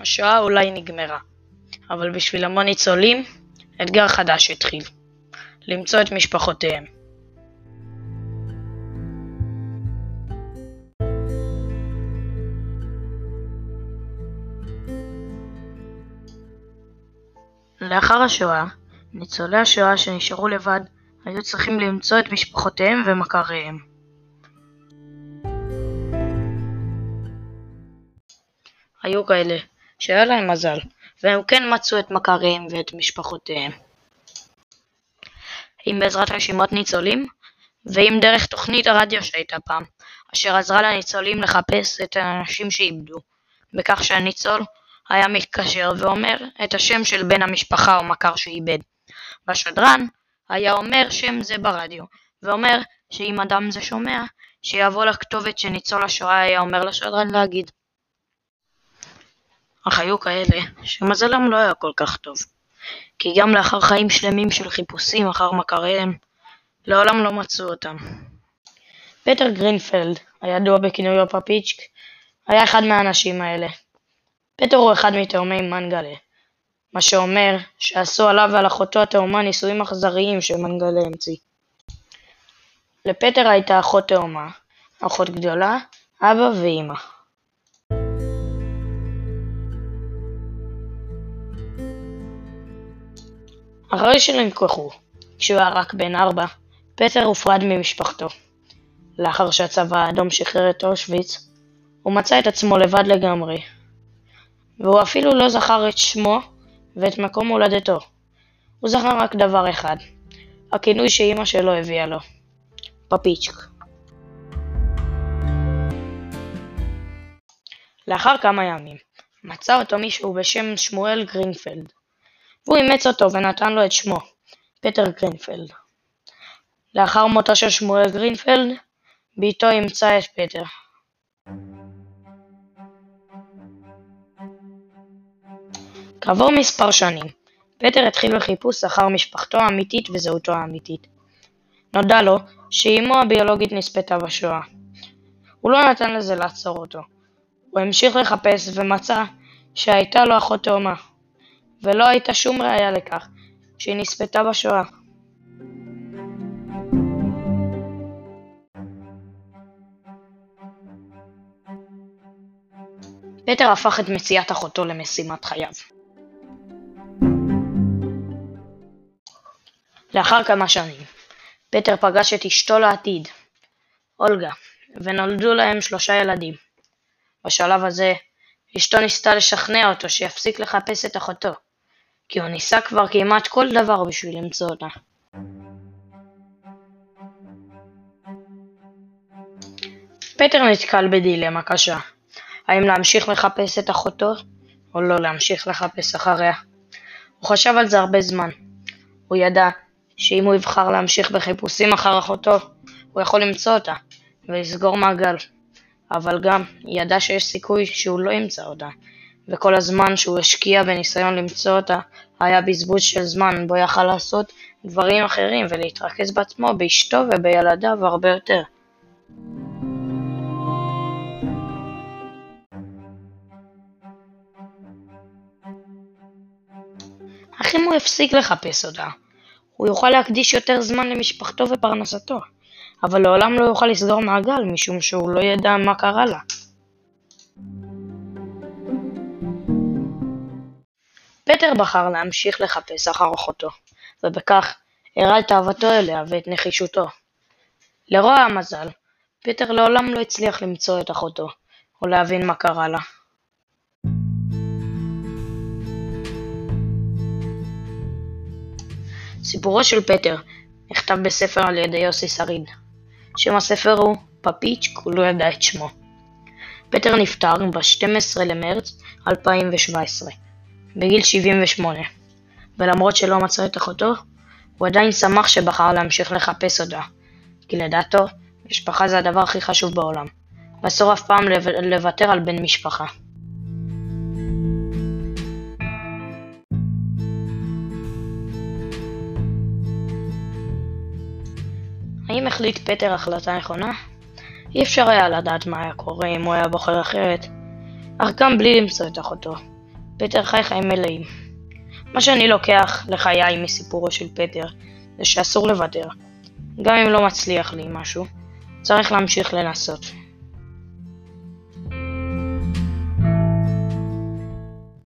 השואה אולי נגמרה, אבל בשביל המון ניצולים, אתגר חדש התחיל למצוא את משפחותיהם. לאחר השואה, ניצולי השואה שנשארו לבד היו צריכים למצוא את משפחותיהם ומכריהם. היו כאלה שהיה להם מזל, והם כן מצאו את מכריהם ואת משפחותיהם. אם בעזרת רשימות ניצולים, ואם דרך תוכנית הרדיו שהייתה פעם, אשר עזרה לניצולים לחפש את האנשים שאיבדו, בכך שהניצול היה מתקשר ואומר את השם של בן המשפחה או מכר שאיבד. והשדרן היה אומר שם זה ברדיו, ואומר שאם אדם זה שומע, שיבוא לכתובת שניצול השואה היה אומר לשדרן להגיד. אך היו כאלה שמזלם לא היה כל כך טוב, כי גם לאחר חיים שלמים של חיפושים אחר מכריהם, לעולם לא מצאו אותם. פטר גרינפלד, הידוע בכינויו פפיצ'ק, היה אחד מהאנשים האלה. פטר הוא אחד מתאומי מנגלה, מה שאומר שעשו עליו ועל אחותו התאומה ניסויים אכזריים שמנגלה המציא. לפטר הייתה אחות תאומה, אחות גדולה, אבא ואמא. אחרי שנלקחו, כשהוא היה רק בן ארבע, פטר הופרד ממשפחתו. לאחר שהצבא האדום שחרר את אושוויץ, הוא מצא את עצמו לבד לגמרי. והוא אפילו לא זכר את שמו ואת מקום הולדתו. הוא זכר רק דבר אחד, הכינוי שאימא שלו הביאה לו, פפיצ'ק. לאחר כמה ימים, מצא אותו מישהו בשם שמואל גרינפלד, והוא אימץ אותו ונתן לו את שמו, פטר גרינפלד. לאחר מותו של שמואל גרינפלד, בתו אימצה את פטר. כעבור מספר שנים, פטר התחיל בחיפוש אחר משפחתו האמיתית וזהותו האמיתית. נודע לו שאמו הביולוגית נספתה בשואה. הוא לא נתן לזה לעצור אותו. הוא המשיך לחפש ומצא שהייתה לו אחות תאומה, ולא הייתה שום ראיה לכך שהיא נספתה בשואה. פטר הפך את מציאת אחותו למשימת חייו. לאחר כמה שנים, פטר פגש את אשתו לעתיד, אולגה, ונולדו להם שלושה ילדים. בשלב הזה, אשתו ניסתה לשכנע אותו שיפסיק לחפש את אחותו, כי הוא ניסה כבר כמעט כל דבר בשביל למצוא אותה. פטר נתקל בדילמה קשה, האם להמשיך לחפש את אחותו, או לא להמשיך לחפש אחריה. הוא חשב על זה הרבה זמן. הוא ידע שאם הוא יבחר להמשיך בחיפושים אחר אחותו, הוא יכול למצוא אותה, ולסגור מעגל. אבל גם ידע שיש סיכוי שהוא לא ימצא אותה, וכל הזמן שהוא השקיע בניסיון למצוא אותה היה בזבוז של זמן בו יכל לעשות דברים אחרים ולהתרכז בעצמו, באשתו ובילדיו הרבה יותר. אך אם הוא יפסיק לחפש אותה, הוא יוכל להקדיש יותר זמן למשפחתו ופרנסתו, אבל לעולם לא יוכל לסגור מעגל משום שהוא לא ידע מה קרה לה. פטר בחר להמשיך לחפש אחר אחותו, ובכך הראה את אהבתו אליה ואת נחישותו. לרוע המזל, פטר לעולם לא הצליח למצוא את אחותו, או להבין מה קרה לה. סיפורו של פטר נכתב בספר על ידי יוסי שריד. שם הספר הוא פפיצ'ק הוא לא ידע את שמו. פטר נפטר ב-12 למרץ 2017, בגיל 78, ולמרות שלא מצא את אחותו, הוא עדיין שמח שבחר להמשיך לחפש אותה, כי לדעתו, משפחה זה הדבר הכי חשוב בעולם, ואסור אף פעם לוותר על בן משפחה. האם החליט פטר החלטה נכונה? אי אפשר היה לדעת מה היה קורה אם הוא היה בוחר אחרת, אך גם בלי למצוא את אחותו, פטר חי חיים מלאים. מה שאני לוקח לחיי מסיפורו של פטר, זה שאסור לוותר. גם אם לא מצליח לי משהו, צריך להמשיך לנסות.